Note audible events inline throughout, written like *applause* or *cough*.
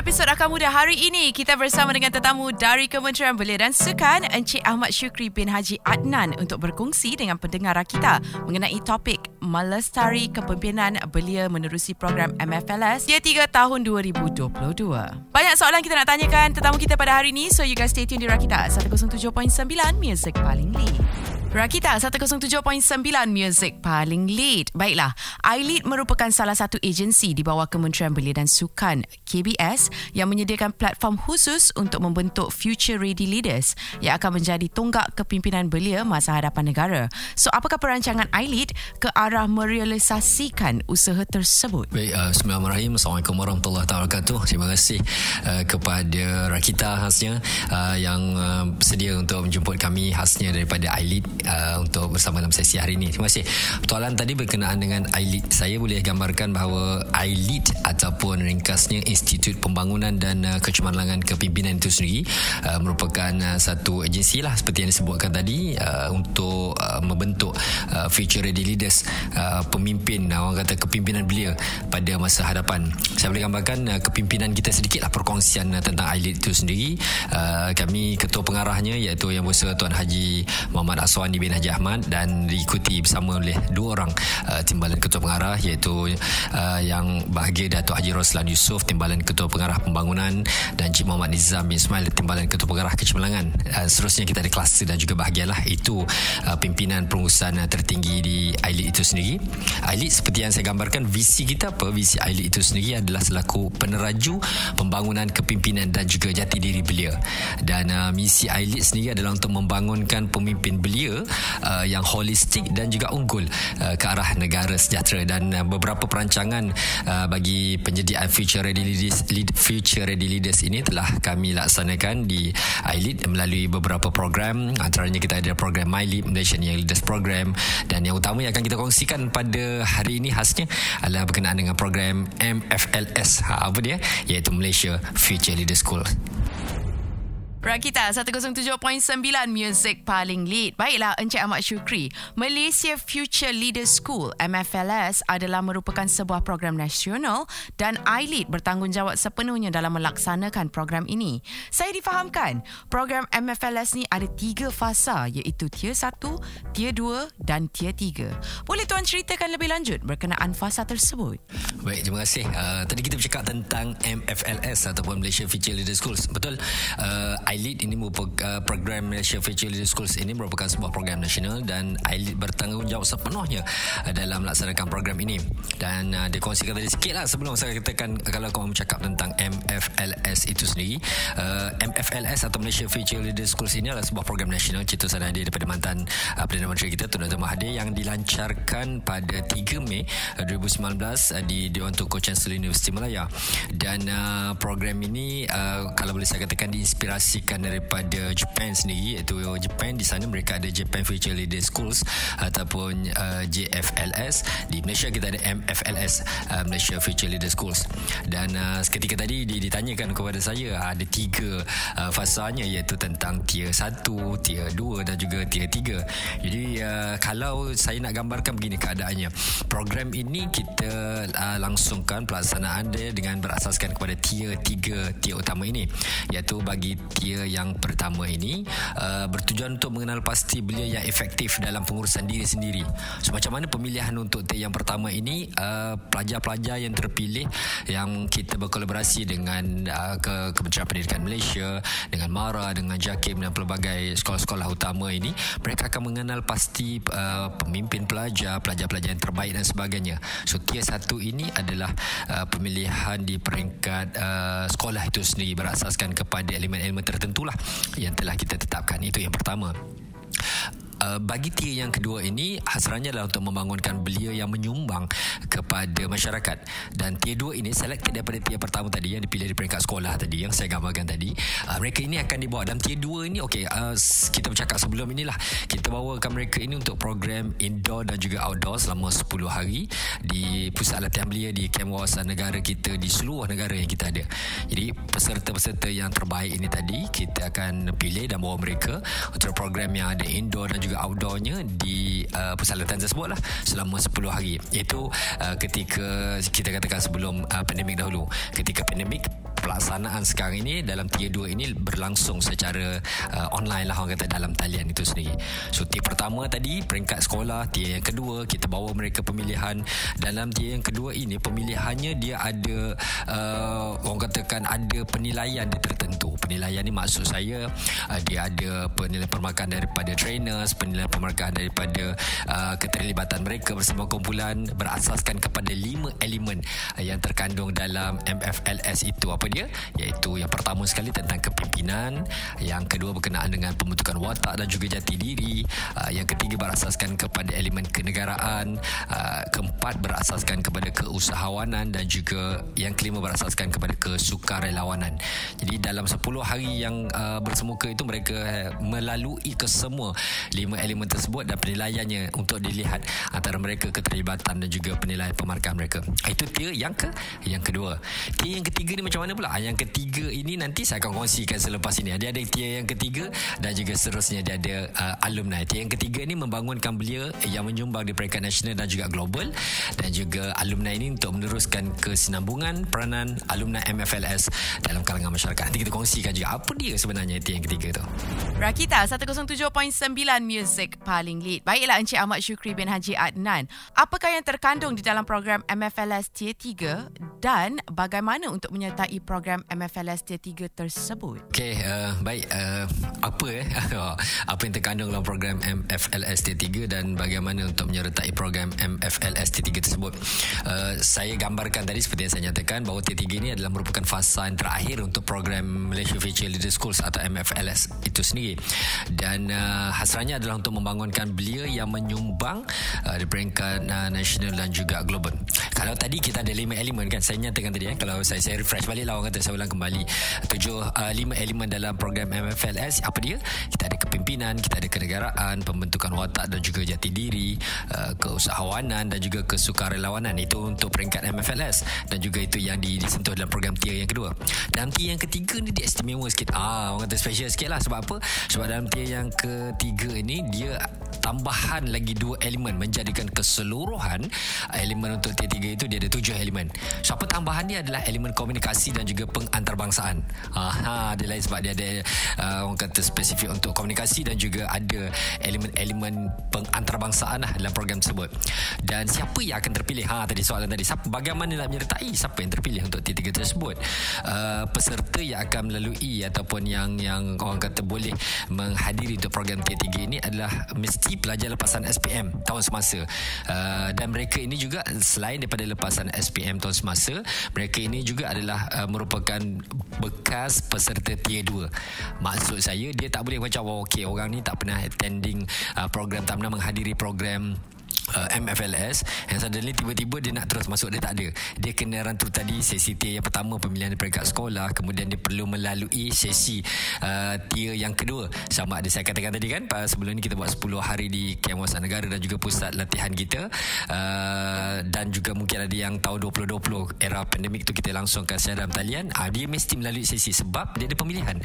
episod Akar Muda hari ini kita bersama dengan tetamu dari Kementerian Belia dan Sukan Encik Ahmad Syukri bin Haji Adnan untuk berkongsi dengan pendengar kita mengenai topik melestari kepimpinan belia menerusi program MFLS dia 3 tahun 2022. Banyak soalan kita nak tanyakan tetamu kita pada hari ini so you guys stay tune di Rakita 107.9 Music paling lead. Rakita 107.9 Music paling lead. Baiklah, iLead merupakan salah satu agensi di bawah Kementerian Belia dan Sukan KBS yang menyediakan platform khusus untuk membentuk future ready leaders yang akan menjadi tonggak kepimpinan belia masa hadapan negara. So, apakah perancangan iLead ke arah merealisasikan usaha tersebut? Baik, uh, Bismillahirrahmanirrahim. Assalamualaikum warahmatullahi wabarakatuh. Terima kasih uh, kepada Rakita khasnya uh, yang uh, sedia untuk menjemput kami khasnya daripada iLead uh, untuk bersama dalam sesi hari ini. Terima kasih. Persoalan tadi berkenaan dengan iLead. Saya boleh gambarkan bahawa iLead ataupun ringkasnya Institut Pembangunan dan uh, Kecemerlangan Kepimpinan itu sendiri uh, merupakan uh, satu agensi lah seperti yang disebutkan tadi uh, untuk uh, membentuk uh, future ready leaders uh, pemimpin uh, orang kata kepimpinan belia pada masa hadapan. Saya boleh gambarkan uh, kepimpinan kita sedikitlah perkongsian uh, tentang iLead itu sendiri. Uh, kami ketua pengarahnya iaitu yang bersa Tuan Haji Muhammad Aswan Wandi bin Haji Ahmad dan diikuti bersama oleh dua orang uh, timbalan ketua pengarah iaitu uh, yang bahagia Datuk Haji Roslan Yusof timbalan ketua pengarah pembangunan dan Cik Muhammad Nizam bin Ismail timbalan ketua pengarah kecemerlangan uh, seterusnya kita ada kluster dan juga bahagialah. Itu uh, pimpinan pengurusan uh, tertinggi di ILIT itu sendiri. ILIT seperti yang saya gambarkan visi kita apa? Visi ILIT itu sendiri adalah selaku peneraju pembangunan kepimpinan dan juga jati diri belia. Dan uh, misi ILIT sendiri adalah untuk membangunkan pemimpin belia uh, yang holistik dan juga unggul uh, ke arah negara sejahtera. Dan uh, beberapa perancangan uh, bagi penyediaan future ready leaders lead, future ready leaders ini telah kami laksanakan di iLead melalui beberapa program. Antaranya kita ada program MyLead Malaysian Young Leaders Program. Dan yang utama yang akan kita kongsikan pada hari ini khasnya adalah berkenaan dengan program MFLS ha, apa dia? Iaitu Malaysia Future Leaders School Rakita 107.9 Music paling lead. Baiklah Encik Ahmad Syukri. Malaysia Future Leaders School MFLS adalah merupakan sebuah program nasional dan iLead bertanggungjawab sepenuhnya dalam melaksanakan program ini. Saya difahamkan program MFLS ni ada tiga fasa iaitu Tier 1, Tier 2 dan Tier 3. Boleh tuan ceritakan lebih lanjut berkenaan fasa tersebut? Baik, terima kasih. Uh, tadi kita bercakap tentang MFLS ataupun Malaysia Future Leaders Schools. Betul. Uh, iLead ini merupakan uh, program Malaysia Future Leader Schools ini merupakan sebuah program nasional dan iLead bertanggungjawab sepenuhnya uh, dalam melaksanakan program ini. Dan uh, dikongsikan tadi sikit lah sebelum saya katakan kalau kamu bercakap tentang MFLS itu sendiri uh, MFLS atau Malaysia Future Leader Schools ini adalah sebuah program nasional. Cita sana hadir daripada mantan uh, Perdana Menteri kita Tun Dr. Mahathir yang dilancarkan pada 3 Mei uh, 2019 uh, di Dewan Tunku Chancellor Universiti Malaya. Dan uh, program ini uh, kalau boleh saya katakan diinspirasi dikongsikan daripada Japan sendiri iaitu Japan. Di sana mereka ada Japan Future Leader Schools ataupun uh, JFLS di Malaysia kita ada MFLS uh, Malaysia Future Leader Schools. Dan uh, seketika tadi ditanyakan kepada saya ada tiga uh, fasanya iaitu tentang tier 1 tier 2 dan juga tier 3 jadi uh, kalau saya nak gambarkan begini keadaannya. Program ini kita uh, langsungkan pelaksanaan dia dengan berasaskan kepada tier 3 tier utama ini. Iaitu bagi tier belia yang pertama ini uh, bertujuan untuk mengenal pasti belia yang efektif dalam pengurusan diri sendiri. So macam mana pemilihan untuk T yang pertama ini uh, pelajar-pelajar yang terpilih yang kita berkolaborasi dengan uh, ke Kementerian Pendidikan Malaysia dengan MARA dengan JAKIM dan pelbagai sekolah-sekolah utama ini mereka akan mengenal pasti uh, pemimpin pelajar, pelajar-pelajar yang terbaik dan sebagainya. So tier satu ini adalah uh, pemilihan di peringkat uh, sekolah itu sendiri berasaskan kepada elemen-elemen tertentu tertentulah yang telah kita tetapkan. Itu yang pertama Uh, bagi tier yang kedua ini hasratnya adalah untuk membangunkan belia yang menyumbang kepada masyarakat. Dan tier dua ini selected daripada tier pertama tadi yang dipilih di peringkat sekolah tadi yang saya gambarkan tadi. Uh, mereka ini akan dibawa. Dalam tier dua ini okey uh, kita bercakap sebelum inilah. Kita bawakan mereka ini untuk program indoor dan juga outdoor selama 10 hari di pusat latihan belia di kem wawasan negara kita di seluruh negara yang kita ada. Jadi peserta-peserta yang terbaik ini tadi kita akan pilih dan bawa mereka untuk program yang ada indoor dan juga juga outdoornya di uh, pusat latihan tersebut lah selama 10 hari. Iaitu uh, ketika kita katakan sebelum uh, pandemik dahulu. Ketika pandemik pelaksanaan sekarang ini dalam tier 2 ini berlangsung secara uh, online lah orang kata dalam talian itu sendiri. So tier pertama tadi peringkat sekolah, tier yang kedua kita bawa mereka pemilihan dalam tier yang kedua ini pemilihannya dia ada uh, orang katakan ada penilaian dia tertentu. Penilaian ni maksud saya uh, dia ada penilaian permarkaan daripada trainers, penilaian permarkaan daripada uh, keterlibatan mereka bersama kumpulan berasaskan kepada lima elemen uh, yang terkandung dalam MFLS itu apa dia? Iaitu yang pertama sekali tentang kepimpinan, yang kedua berkenaan dengan pembentukan watak dan juga jati diri, uh, yang ketiga berasaskan kepada elemen kenegaraan, uh, keempat berasaskan kepada keusahawanan dan juga yang kelima berasaskan kepada kesukarelawanan. Jadi dalam 10 hari yang uh, bersemuka itu mereka melalui ke semua lima elemen tersebut dan penilaiannya untuk dilihat antara mereka keterlibatan dan juga penilaian pemarkaan mereka. Itu tier yang ke yang kedua. Tier yang ketiga ni macam mana pula? Yang ketiga ini nanti saya akan kongsikan selepas ini. Dia ada tier yang ketiga dan juga seterusnya dia ada uh, alumni. Tier yang ketiga ini membangunkan belia yang menyumbang di peringkat nasional dan juga global dan juga alumni ini untuk meneruskan kesinambungan peranan alumni MFLS dalam kalangan masyarakat. Nanti kita kongsikan juga apa dia sebenarnya tier yang ketiga tu. Rakita 107.9 Music paling lead. Baiklah Encik Ahmad Syukri bin Haji Adnan. Apakah yang terkandung di dalam program MFLS Tier 3 dan bagaimana untuk menyertai program MFLS Tier 3 tersebut? Okey, uh, baik. Uh, apa eh? *laughs* apa yang terkandung dalam program MFLS Tier 3 dan bagaimana untuk menyertai program MFLS Tier 3 tersebut? Uh, saya gambarkan tadi seperti yang saya nyatakan bahawa Tier 3 ini adalah merupakan fasa yang terakhir untuk program Malaysia Future Leader Schools atau MFLS itu sendiri. Dan uh, hasratnya adalah untuk membangunkan belia yang menyumbang uh, di peringkat uh, nasional dan juga global. Kalau tadi kita ada lima elemen kan saya nyatakan tadi eh kalau saya saya refresh balik lah orang kata saya ulang kembali tujuh uh, lima elemen dalam program MFLS apa dia? Kita ada kepimpinan, kita ada kenegaraan, pembentukan watak dan juga jati diri, uh, keusahawanan dan juga kesukarelawanan itu untuk peringkat MFLS dan juga itu yang disentuh dalam program tier yang kedua. Dalam tier yang ketiga ni dia istimewa sikit. Ah orang kata special sikit lah sebab apa? Sebab dalam tier yang ketiga ini dia tambahan lagi dua elemen menjadikan keseluruhan elemen untuk T3 itu dia ada tujuh elemen. So apa tambahan dia adalah elemen komunikasi dan juga pengantarbangsaan. Aha, dia lain sebab dia ada uh, orang kata spesifik untuk komunikasi dan juga ada elemen-elemen pengantarbangsaan lah dalam program tersebut. Dan siapa yang akan terpilih? Ha tadi soalan tadi. Siapa bagaimana nak menyertai siapa yang terpilih untuk T3 tersebut? Uh, peserta yang akan melalui ataupun yang yang orang kata boleh menghadiri untuk program T3 ini adalah mesti pelajar lepasan SPM tahun semasa uh, dan mereka ini juga selain daripada lepasan SPM tahun semasa mereka ini juga adalah uh, merupakan bekas peserta tier 2 maksud saya dia tak boleh macam oh, okey orang ni tak pernah attending uh, program tak pernah menghadiri program uh, MFLS yang suddenly tiba-tiba dia nak terus masuk dia tak ada. Dia kena run through tadi sesi tier yang pertama pemilihan peringkat sekolah. Kemudian dia perlu melalui sesi uh, tier yang kedua. Sama ada saya katakan tadi kan sebelum ni kita buat 10 hari di Kem Negara dan juga pusat latihan kita. Uh, dan juga mungkin ada yang tahun 2020 era pandemik tu kita langsungkan secara dalam talian. Uh, dia mesti melalui sesi sebab dia ada pemilihan.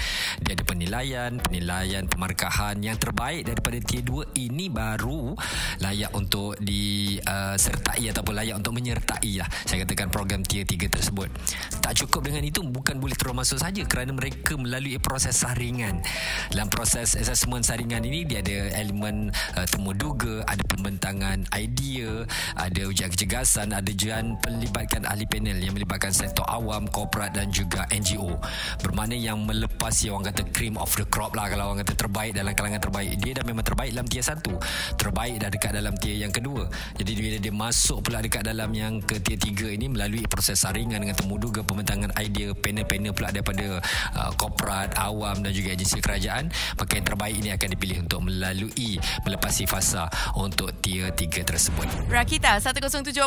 Dia ada penilaian penilaian pemarkahan yang terbaik daripada tier 2 ini baru layak untuk disertai uh, ataupun layak untuk menyertai lah. Saya katakan program tier 3 tersebut. Tak cukup dengan itu bukan boleh terus masuk saja kerana mereka melalui proses saringan. Dalam proses asesmen saringan ini dia ada elemen uh, temu duga ada pembentangan idea ada ujian kecergasan ada ujian melibatkan ahli panel yang melibatkan sektor awam korporat dan juga NGO bermakna yang melepas yang orang kata cream of the crop lah. Kalau orang kata terbaik dalam kalangan terbaik dia dah memang terbaik dalam tier 1 terbaik dah dekat dalam tier yang kedua kedua. Jadi bila dia masuk pula dekat dalam yang ke tier tiga ini melalui proses saringan dengan temuduga pembentangan idea panel-panel pula daripada uh, korporat, awam dan juga agensi kerajaan, maka yang terbaik ini akan dipilih untuk melalui melepasi fasa untuk tier tiga tersebut. Rakita 107.9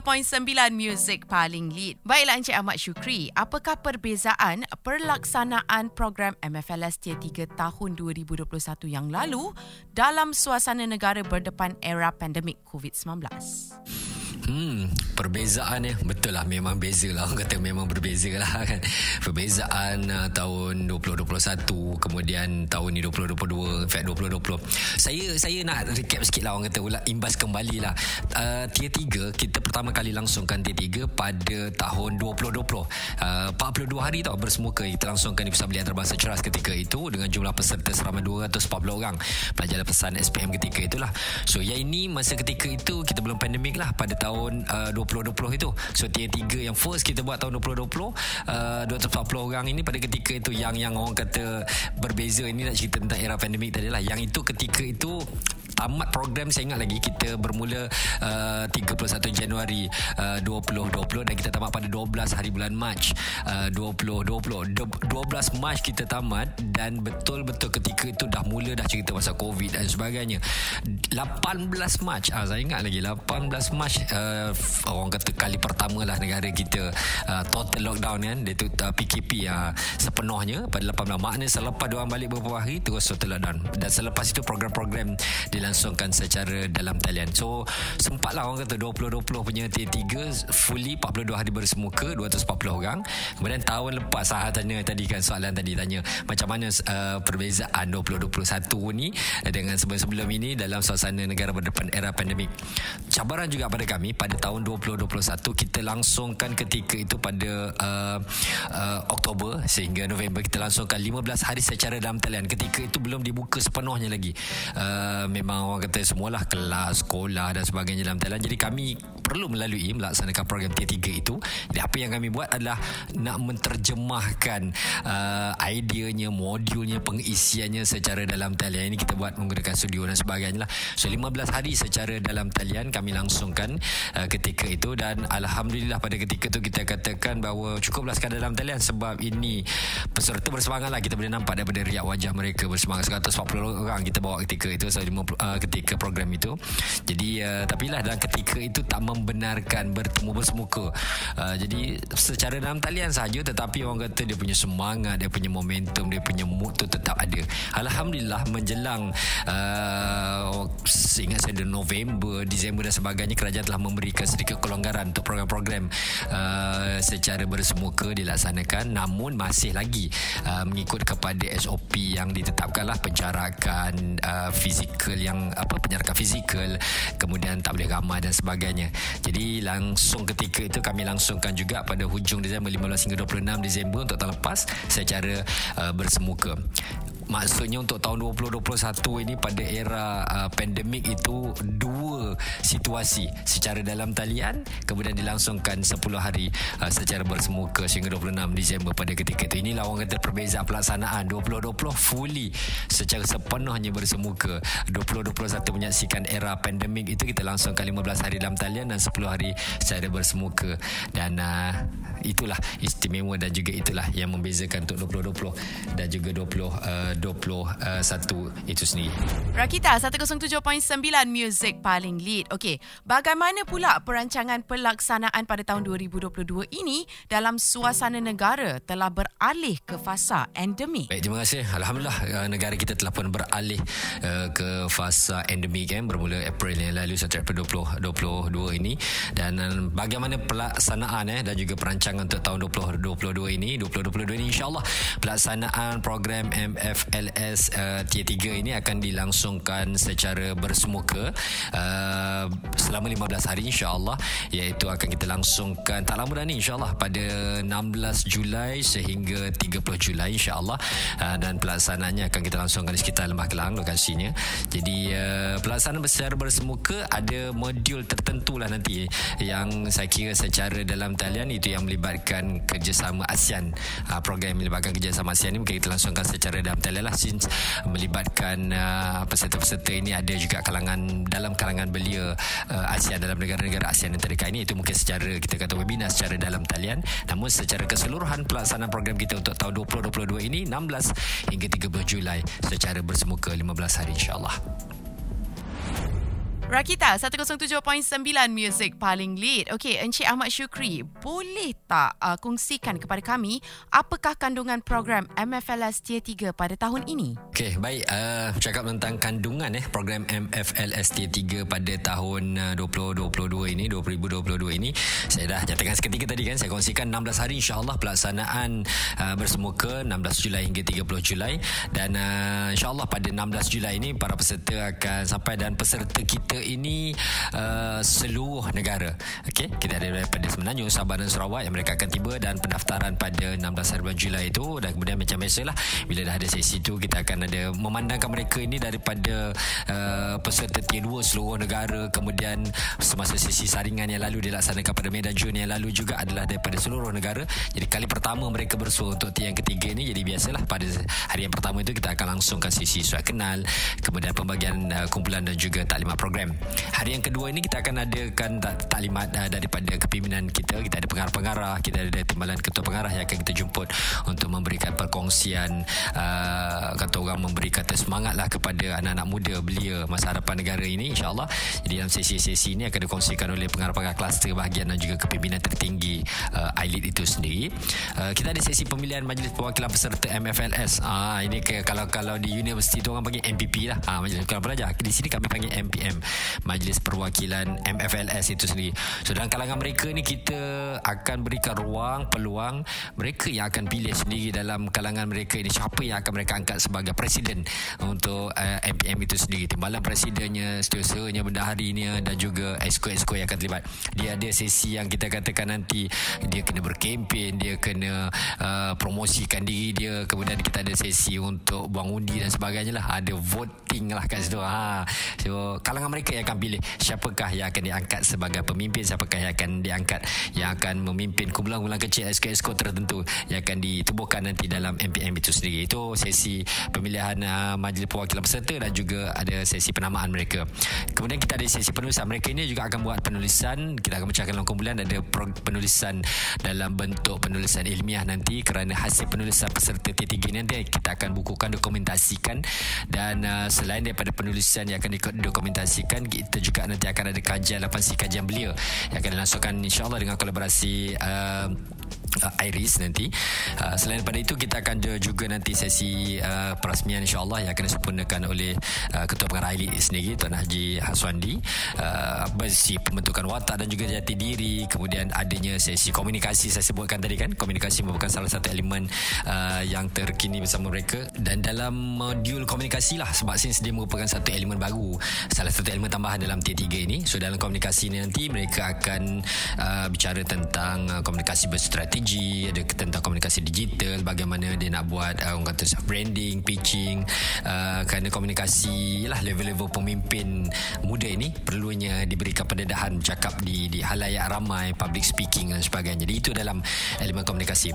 Music paling lead. Baiklah Encik Ahmad Syukri, apakah perbezaan pelaksanaan program MFLS tier 3 tahun 2021 yang lalu dalam suasana negara berdepan era pandemik COVID-19? Blas. Hmm, perbezaan ya betul lah memang beza lah. *laughs* Orang kata memang berbeza lah kan? Perbezaan uh, tahun 2021 kemudian tahun ni 2022 in fact 2020 saya saya nak recap sikit lah orang kata ulang imbas kembali lah. Uh, tier 3 kita pertama kali langsungkan tier 3 pada tahun 2020 uh, 42 hari tau bersemuka kita langsungkan di Pusat Belia Antarabangsa Ceras ketika itu dengan jumlah peserta seramai 240 orang. Pelajar pesan SPM ketika itulah. So yang ini masa ketika itu kita belum pandemik lah. Pada tahun tahun uh, 2020 itu. So tier 3 yang first kita buat tahun 2020 uh, 240 orang ini pada ketika itu yang yang orang kata berbeza ini nak cerita tentang era pandemik tadi lah. Yang itu ketika itu tamat program saya ingat lagi kita bermula uh, 31 Januari uh, 2020 dan kita tamat pada 12 hari bulan Mac uh, 2020 12 Mac kita tamat dan betul-betul ketika itu dah mula dah cerita pasal COVID dan sebagainya 18 Mac ah, saya ingat lagi 18 Mac uh, orang kata kali pertama lah negara kita uh, total lockdown kan dia tu uh, PKP uh, sepenuhnya pada 18 maknanya selepas diorang balik beberapa hari terus total lockdown dan selepas itu program-program dilangsungkan secara dalam talian. So sempatlah orang kata 2020 punya T3 fully 42 hari bersemuka 240 orang. Kemudian tahun lepas saya tanya tadi kan soalan tadi tanya macam mana uh, perbezaan 2021 ni dengan sebelum-sebelum ini dalam suasana negara berdepan era pandemik. Cabaran juga pada kami pada tahun 2021 kita langsungkan ketika itu pada uh, uh, Oktober sehingga November kita langsungkan 15 hari secara dalam talian. Ketika itu belum dibuka sepenuhnya lagi. Uh, memang orang kata semualah kelas, sekolah dan sebagainya dalam Thailand. Jadi kami perlu melalui melaksanakan program T3 itu. Jadi apa yang kami buat adalah nak menterjemahkan uh, ideanya, modulnya, pengisiannya secara dalam talian. Ini kita buat menggunakan studio dan sebagainya lah. So 15 hari secara dalam talian kami langsungkan uh, ketika itu dan Alhamdulillah pada ketika itu kita katakan bahawa cukuplah sekadar dalam talian sebab ini peserta bersemangat lah. Kita boleh nampak daripada riak wajah mereka bersemangat 140 orang kita bawa ketika itu. So 50, uh, ketika program itu. Jadi uh, tapi lah dalam ketika itu tak membenarkan bertemu bersemuka. Uh, jadi secara dalam talian saja tetapi orang kata dia punya semangat, dia punya momentum, dia punya mood tu tetap ada. Alhamdulillah menjelang uh, ingat saya November, Disember dan sebagainya kerajaan telah memberikan sedikit kelonggaran untuk program-program uh, secara bersemuka dilaksanakan. Namun masih lagi uh, mengikut kepada SOP yang ditetapkanlah pencarakan uh, fizikal yang apa penyarakan fizikal kemudian tak boleh ramai dan sebagainya. Jadi langsung ketika itu kami langsungkan juga pada hujung Disember 15 hingga 26 Disember untuk tahun lepas secara uh, bersemuka maksudnya untuk tahun 2021 ini pada era uh, pandemik itu dua situasi. Secara dalam talian kemudian dilangsungkan 10 hari uh, secara bersemuka sehingga 26 Disember pada ketika itu. Inilah orang kata perbezaan pelaksanaan. 2020 fully secara sepenuhnya bersemuka. 2021 menyaksikan era pandemik itu kita langsungkan 15 hari dalam talian dan 10 hari secara bersemuka. Dan uh, itulah istimewa dan juga itulah yang membezakan untuk 2020 dan juga 20 uh, 2021 itu sendiri. Rakita 107.9 Music paling lead. Okey, bagaimana pula perancangan pelaksanaan pada tahun 2022 ini dalam suasana negara telah beralih ke fasa endemik? Baik, terima kasih. Alhamdulillah uh, negara kita telah pun beralih uh, ke fasa endemik kan bermula April yang lalu sampai April 2022 ini dan uh, bagaimana pelaksanaan eh dan juga perancangan untuk tahun 2022 ini. 2022 ini insyaallah pelaksanaan program MF LS uh, tier 3 ini akan dilangsungkan secara bersemuka uh, selama 15 hari insyaAllah. Iaitu akan kita langsungkan tak lama dah ni insyaAllah pada 16 Julai sehingga 30 Julai insyaAllah. Uh, dan pelaksanaannya akan kita langsungkan di sekitar Lembah Kelang lokasinya. Jadi uh, pelaksanaan secara bersemuka ada modul tertentu lah nanti yang saya kira secara dalam talian itu yang melibatkan kerjasama ASEAN. Uh, program yang melibatkan kerjasama ASEAN ini mungkin kita langsungkan secara dalam talian adalah since melibatkan uh, peserta-peserta ini ada juga kalangan dalam kalangan belia uh, ASEAN dalam negara-negara ASEAN yang terdekat ini. Itu mungkin secara kita kata webinar secara dalam talian. Namun secara keseluruhan pelaksanaan program kita untuk tahun 2022 ini 16 hingga 30 Julai secara bersemuka 15 hari insyaAllah Rakita 107.9 Music paling lead. Okey, Encik Ahmad Syukri, boleh tak uh, kongsikan kepada kami apakah kandungan program MFLS Tier 3 pada tahun ini? Okey, baik. Uh, cakap tentang kandungan eh program MFLS Tier 3 pada tahun uh, 2022 ini, 2022 ini. Saya dah nyatakan seketika tadi kan, saya kongsikan 16 hari insya-Allah pelaksanaan uh, bersemuka 16 Julai hingga 30 Julai dan uh, insya-Allah pada 16 Julai ini para peserta akan sampai dan peserta kita ini uh, seluruh negara. Okey, kita ada daripada Semenanjung, Sabah dan Sarawak yang mereka akan tiba dan pendaftaran pada 16 hari bulan Julai itu dan kemudian macam biasalah bila dah ada sesi itu kita akan ada memandangkan mereka ini daripada uh, peserta tier 2 seluruh negara kemudian semasa sesi saringan yang lalu dilaksanakan pada Mei dan Jun yang lalu juga adalah daripada seluruh negara. Jadi kali pertama mereka bersua untuk tier yang ketiga ini jadi biasalah pada hari yang pertama itu kita akan langsungkan sesi surat kenal kemudian pembagian uh, kumpulan dan juga taklimat program. Hari yang kedua ini kita akan adakan taklimat uh, daripada kepimpinan kita. Kita ada pengarah-pengarah kita ada timbalan ketua pengarah yang akan kita jemput untuk memberikan perkongsian uh, kata orang memberi kata semangat lah kepada anak-anak muda belia masa hadapan negara ini insyaAllah. Jadi dalam sesi-sesi ini akan dikongsikan oleh pengarah-pengarah kluster bahagian dan juga kepimpinan tertinggi uh, ILIT itu sendiri. Uh, kita ada sesi pemilihan majlis perwakilan peserta MFLS uh, ini ke, kalau kalau di universiti tu orang panggil MPP lah. Uh, majlis pelajar. Di sini kami panggil MPM majlis perwakilan MFLS itu sendiri. So dalam kalangan mereka ni kita akan berikan ruang peluang mereka yang akan pilih sendiri dalam kalangan mereka ini. Siapa yang akan mereka angkat sebagai presiden untuk uh, MPM itu sendiri. Timbalan presidennya setiausaha bendaharinya dan juga esko-esko yang akan terlibat. Dia ada sesi yang kita katakan nanti dia kena berkempen dia kena uh, promosikan diri dia. Kemudian kita ada sesi untuk buang undi dan sebagainya lah. Ada voting lah kat situ. Ha. so kalangan mereka yang akan pilih siapakah yang akan diangkat sebagai pemimpin siapakah yang akan diangkat yang akan memimpin kumpulan-kumpulan kecil esko-esko tertentu yang akan ditubuhkan nanti dalam MPM itu sendiri. Itu sesi pemilihan uh, majlis perwakilan peserta dan juga ada sesi penamaan mereka. Kemudian kita ada sesi penulisan. Mereka ini juga akan buat penulisan. Kita akan mencahkan dalam kumpulan. Ada penulisan dalam bentuk penulisan ilmiah nanti kerana hasil penulisan peserta T3 nanti kita akan bukukan dokumentasikan. Dan uh, selain daripada penulisan yang akan dokumentasikan kita juga nanti akan ada kajian 8 kajian beliau yang akan dilangsungkan insyaAllah dengan kolaborasi uh, Iris nanti. Uh, selain daripada itu kita akan juga nanti sesi uh, perasmian insyaAllah yang akan disempurnakan oleh uh, Ketua Pengarah Ailis sendiri Tuan Haji Haswandi. Uh, bersih pembentukan watak dan juga jati diri. Kemudian adanya sesi komunikasi saya sebutkan tadi kan. Komunikasi merupakan salah satu elemen uh, yang terkini bersama mereka. Dan dalam modul komunikasi lah sebab since dia merupakan satu elemen baru salah satu elemen tambahan dalam T3 ini. So dalam komunikasi ini nanti mereka akan uh, bicara tentang uh, komunikasi berstrategi ada tentang komunikasi digital bagaimana dia nak buat uh, orang kata branding pitching uh, kerana komunikasi lah level-level pemimpin muda ini perlunya diberikan pendedahan cakap di di halayak ramai public speaking dan sebagainya. Jadi itu dalam elemen komunikasi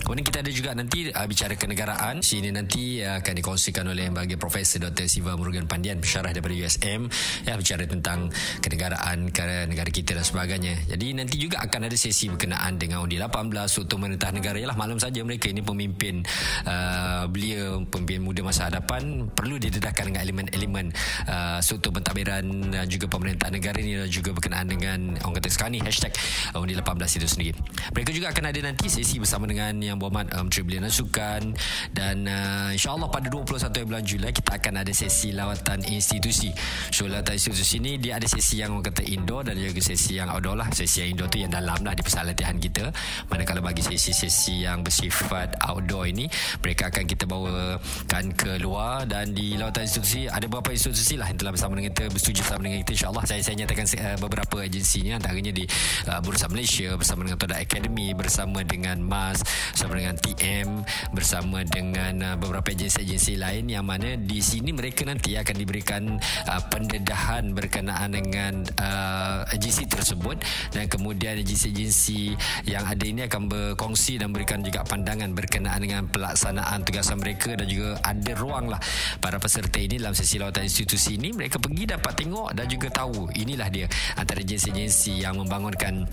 Kemudian kita ada juga nanti uh, bicara kenegaraan. Sini nanti uh, akan dikongsikan oleh bagi Profesor Dr. Siva Murugan Pandian, pensyarah daripada USM. Ya, bicara tentang kenegaraan ke negara kita dan sebagainya. Jadi nanti juga akan ada sesi berkenaan dengan undi 18 untuk menentah negara. Yalah, maklum saja mereka ini pemimpin uh, belia, pemimpin muda masa hadapan. Perlu didedahkan dengan elemen-elemen uh, struktur pentadbiran dan juga pemerintah negara ini dan juga berkenaan dengan orang kata sekarang ni hashtag undi 18 itu sendiri. Mereka juga akan ada nanti sesi bersama dengan yang berhormat um, dan Sukan dan uh, insyaAllah pada 21 bulan Julai kita akan ada sesi lawatan institusi. So lawatan institusi ni dia ada sesi yang orang kata indoor dan juga sesi yang outdoor lah. Sesi yang indoor tu yang dalam lah di pusat latihan kita. Manakala bagi sesi-sesi yang bersifat outdoor ini mereka akan kita bawakan ke luar. Dan di lawatan institusi ada beberapa institusi lah yang telah bersama dengan kita bersetuju bersama dengan kita insyaAllah. Saya, saya nyatakan uh, beberapa agensinya antaranya di uh, Bursa Malaysia bersama dengan Toda Academy bersama dengan MAS bersama dengan TM bersama dengan uh, beberapa agensi-agensi lain yang mana di sini mereka nanti akan diberikan uh, pendedahan berkenaan dengan uh, agensi tersebut. Dan kemudian agensi-agensi yang ada ini akan berkongsi dan berikan juga pandangan berkenaan dengan pelaksanaan tugasan mereka dan juga ada ruang lah. Para peserta ini dalam sesi lawatan institusi ini mereka pergi dapat tengok dan juga tahu. Inilah dia antara agensi-agensi yang membangunkan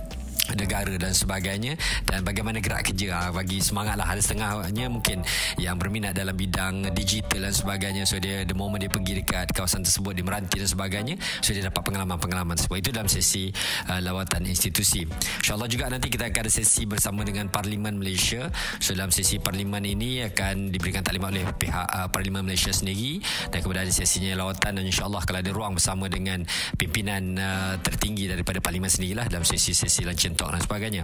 negara dan sebagainya. Dan bagaimana gerak kerja bagi semangat lah ada setengahnya mungkin yang berminat dalam bidang digital dan sebagainya. So dia the moment dia pergi dekat kawasan tersebut dia meranti dan sebagainya so dia dapat pengalaman-pengalaman sebab itu dalam sesi uh, lawatan institusi. insyaAllah juga nanti kita akan ada sesi bersama dengan Parlimen Malaysia. So dalam sesi Parlimen ini akan diberikan taklimat oleh pihak uh, Parlimen Malaysia sendiri. Dan kemudian ada sesinya lawatan dan insyaAllah kalau ada ruang bersama dengan pimpinan uh, tertinggi daripada Parlimen sendirilah dalam sesi-sesi luncheon talk dan sebagainya.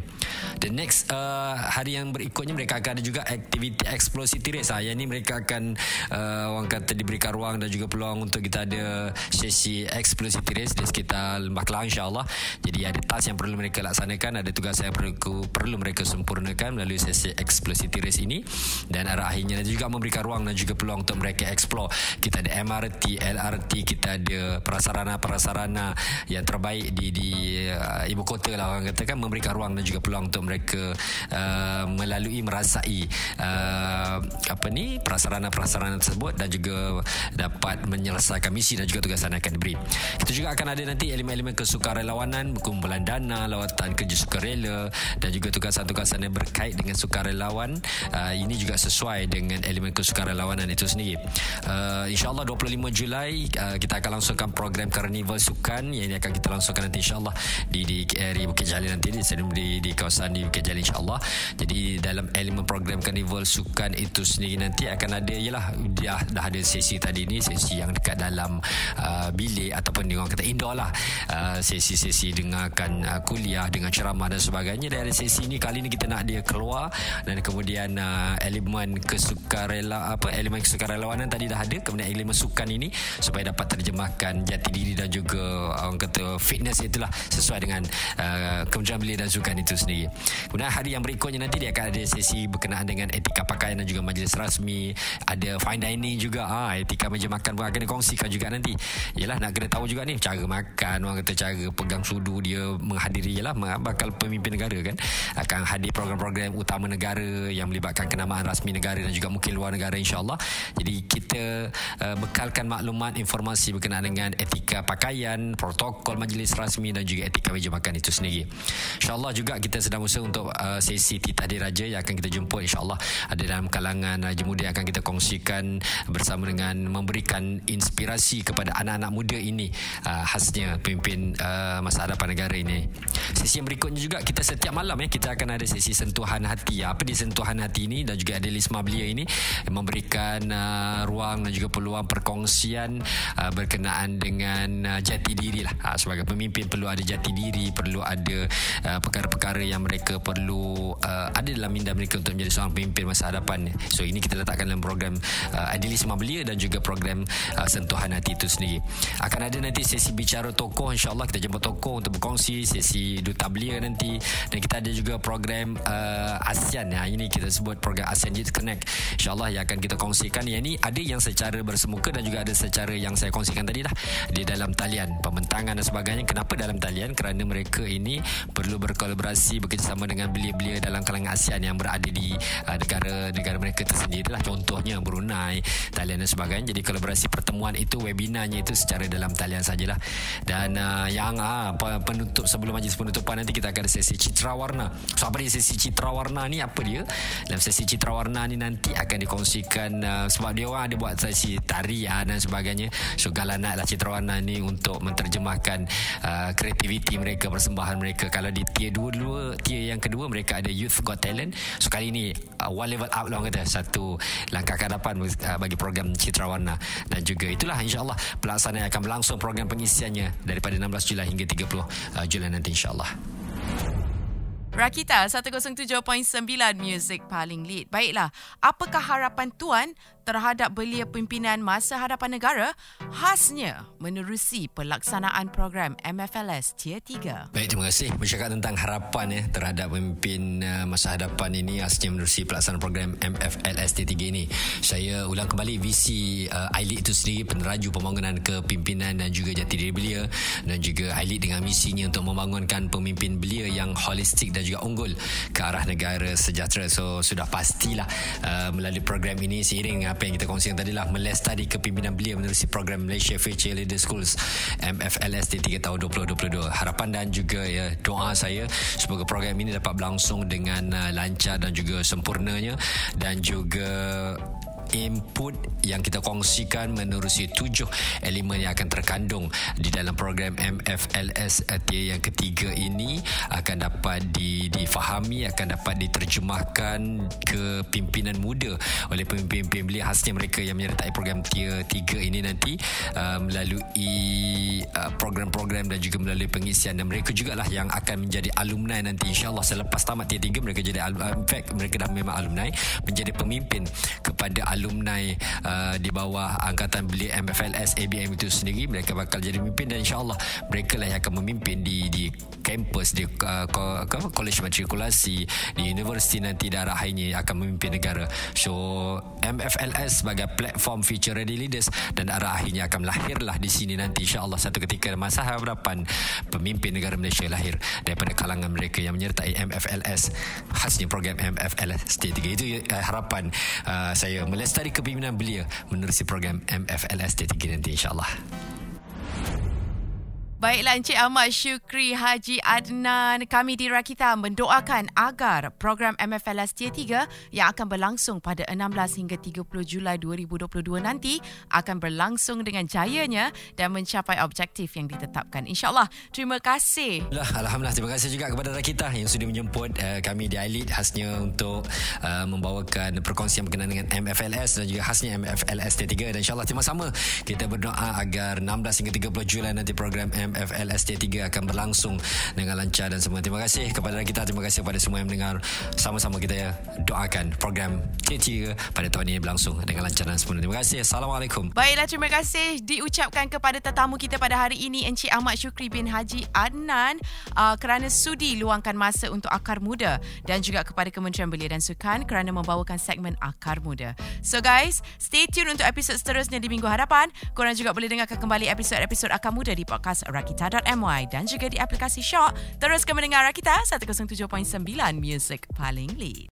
The next uh, hari yang berikutnya mereka akan ada juga aktiviti explosity race. Ha, yang ni mereka akan uh, orang kata diberikan ruang dan juga peluang untuk kita ada sesi explosity race di sekitar Lembah Kelang insyaAllah. Jadi ada task yang perlu mereka laksanakan, ada tugas yang perlu, perlu mereka sempurnakan melalui sesi explosity race ini. Dan arah akhirnya juga memberikan ruang dan juga peluang untuk mereka explore. Kita ada MRT, LRT, kita ada prasarana-prasarana yang terbaik di di uh, ibu kota lah orang katakan memberikan ruang dan juga peluang untuk mereka uh, melalui merasai uh, apa ni prasarana-prasarana tersebut dan juga dapat menyelesaikan misi dan juga tugas yang akan diberi. Kita juga akan ada nanti elemen-elemen kesukarelawanan, kumpulan dana, lawatan kerja sukarela dan juga tugasan-tugasan yang berkait dengan sukarelawan. Uh, ini juga sesuai dengan elemen kesukarelawanan itu sendiri. Uh, InsyaAllah 25 Julai uh, kita akan langsungkan program Carnival Sukan yang ini akan kita langsungkan nanti insyaAllah di, di, di Bukit Jalil nanti di stadium di, di kawasan di Bukit Jalil insyaAllah. Jadi dalam elemen program Carnival Sukan itu sendiri nanti akan ada ialah dah, dah ada sesi tadi ni sesi yang dekat dalam uh, bilik ataupun orang kata indoor lah. Uh, sesi-sesi dengarkan uh, kuliah dengan ceramah dan sebagainya. Dari sesi ni kali ni kita nak dia keluar dan kemudian uh, elemen kesukarela apa elemen kesukarelawanan tadi dah ada kemudian elemen sukan ini supaya dapat terjemahkan jati diri dan juga orang kata fitness itulah sesuai dengan uh, Kementerian Belia dan Sukan itu sendiri. Kemudian hari yang berikutnya nanti dia akan ada sesi berkenaan dengan etika pakaian dan juga majlis rasmi, ada fine dining juga ha, etika meja makan pun akan dikongsikan juga nanti. Yalah nak kena tahu juga ni cara makan, orang kata cara pegang sudu dia menghadiri yalah bakal pemimpin negara kan akan hadir program-program utama negara yang melibatkan kenamaan rasmi negara dan juga mungkin luar negara insya-Allah. Jadi kita uh, bekalkan maklumat informasi berkenaan dengan etika pakaian, protokol majlis rasmi dan juga etika meja makan itu sendiri. InsyaAllah juga kita sedang usaha untuk uh, sesi titah diraja yang akan kita jemput insyaAllah ada dalam kalangan Raja Muda yang akan kita kongsikan bersama dengan memberikan inspirasi kepada anak-anak muda ini uh, khasnya pemimpin uh, masa hadapan negara ini. Sesi yang berikutnya juga kita setiap malam ya kita akan ada sesi sentuhan hati. Apa di sentuhan hati ini dan juga ada Lisma belia ini memberikan uh, ruang dan juga peluang perkongsian uh, berkenaan dengan uh, jati diri lah uh, sebagai pemimpin perlu ada jati diri perlu ada uh, perkara-perkara yang mereka perlu uh, ada dalam minda mereka untuk menjadi seorang pemimpin masa hadapan so ini kita letakkan dalam program uh, Adilisma Belia dan juga program uh, Sentuhan Hati itu sendiri. Akan ada nanti sesi bicara tokoh insyaAllah kita jemput tokoh untuk berkongsi sesi Duta Belia nanti. Dan kita ada juga program uh, ASEAN. Ya. ini kita sebut program ASEAN Youth Connect. insyaAllah yang akan kita kongsikan. Yang ini ada yang secara bersemuka dan juga ada secara yang saya kongsikan tadi dah di dalam talian. Pembentangan dan sebagainya. Kenapa dalam talian? Kerana mereka ini perlu berkolaborasi bekerjasama dengan belia-belia dalam kalangan ASEAN yang berada di uh, negara-negara mereka tersendiri. Lah contohnya Brunei, Thailand dan sebagainya. Jadi kolaborasi pertemuan itu webinarnya itu secara dalam talian sajalah. Dan uh, yang uh, penutup sebelum majlis penutupan nanti kita akan ada sesi citra warna so apa dia sesi citra warna ni? Apa dia? Dalam sesi citra warna ni nanti akan dikongsikan uh, sebab dia orang ada buat sesi tarian dan sebagainya. So galanat lah citra warna ni untuk menterjemahkan uh, kreativiti mereka persembahan mereka. Kalau di tier 2 dulu tier yang kedua mereka ada Youth Got Talent. So kali ni uh, one level up lah kata. Satu langkah ke depan uh, bagi program Citra Warna dan juga itulah insyaAllah pelaksanaan akan berlangsung program pengisiannya daripada 16 Julai hingga 30 uh, Julai nanti insyaAllah. Rakita 107.9 Music paling lead. Baiklah, apakah harapan tuan terhadap belia pimpinan masa hadapan negara khasnya menerusi pelaksanaan program MFLS Tier 3. Baik, terima kasih. Bercakap tentang harapan ya terhadap pemimpin uh, masa hadapan ini khasnya menerusi pelaksanaan program MFLS Tier 3 ini. Saya ulang kembali visi uh, ILIT itu sendiri peneraju pembangunan kepimpinan dan juga jati diri belia dan juga ILIT dengan misinya untuk membangunkan pemimpin belia yang holistik dan dan juga unggul ke arah negara sejahtera. So sudah pastilah uh, melalui program ini seiring apa yang kita kongsikan tadi lah melestari kepimpinan belia menerusi program Malaysia Future Leader Schools MFLS di 3 tahun 2022. Harapan dan juga ya doa saya semoga program ini dapat berlangsung dengan uh, lancar dan juga sempurnanya dan juga input yang kita kongsikan menerusi tujuh elemen yang akan terkandung di dalam program MFLS tier yang ketiga ini akan dapat di, difahami akan dapat diterjemahkan ke pimpinan muda oleh pemimpin-pemimpin belia khasnya mereka yang menyertai program tier tiga ini nanti uh, melalui uh, program-program dan juga melalui pengisian. Dan mereka jugalah yang akan menjadi alumni nanti. Insyaallah selepas tamat tier tiga mereka jadi in fact mereka dah memang alumni menjadi pemimpin kepada alumni alumni uh, di bawah angkatan belia MFLS ABM itu sendiri mereka bakal jadi pemimpin dan insyaallah mereka lah yang akan memimpin di di kampus di uh, college matrikulasi di universiti nanti darah ini akan memimpin negara. So MFLS sebagai platform future ready leaders dan arah akhirnya akan lahirlah di sini nanti insyaallah satu ketika masa harapan pemimpin negara Malaysia lahir daripada kalangan mereka yang menyertai MFLS khasnya program MFLS T3 itu uh, harapan uh, saya melihat melestari kepimpinan belia menerusi program MFLS T3 nanti insyaAllah. Baiklah Encik Ahmad Syukri Haji Adnan, kami di Rakita mendoakan agar program MFLS Tier 3 yang akan berlangsung pada 16 hingga 30 Julai 2022 nanti akan berlangsung dengan jayanya dan mencapai objektif yang ditetapkan. InsyaAllah. Terima kasih. Alhamdulillah. Terima kasih juga kepada Rakita yang sudah menjemput uh, kami di Elite khasnya untuk uh, membawakan perkongsian berkenaan dengan MFLS dan juga khasnya MFLS Tier 3 dan insyaAllah sama-sama kita berdoa agar 16 hingga 30 Julai nanti program MFLS MFLST 3 akan berlangsung dengan lancar dan semua. Terima kasih kepada kita, terima kasih kepada semua yang mendengar. Sama-sama kita ya doakan program T3 pada tahun ini berlangsung dengan lancar dan sempurna. Terima kasih. Assalamualaikum. Baiklah, terima kasih diucapkan kepada tetamu kita pada hari ini Encik Ahmad Syukri bin Haji Adnan uh, kerana sudi luangkan masa untuk Akar Muda dan juga kepada Kementerian Belia dan Sukan kerana membawakan segmen Akar Muda. So guys, stay tune untuk episod seterusnya di minggu hadapan. Korang juga boleh dengarkan kembali episod-episod Akar Muda di podcast rakita.my dan juga di aplikasi Shock. Teruskan mendengar Rakita 107.9 Music paling lead.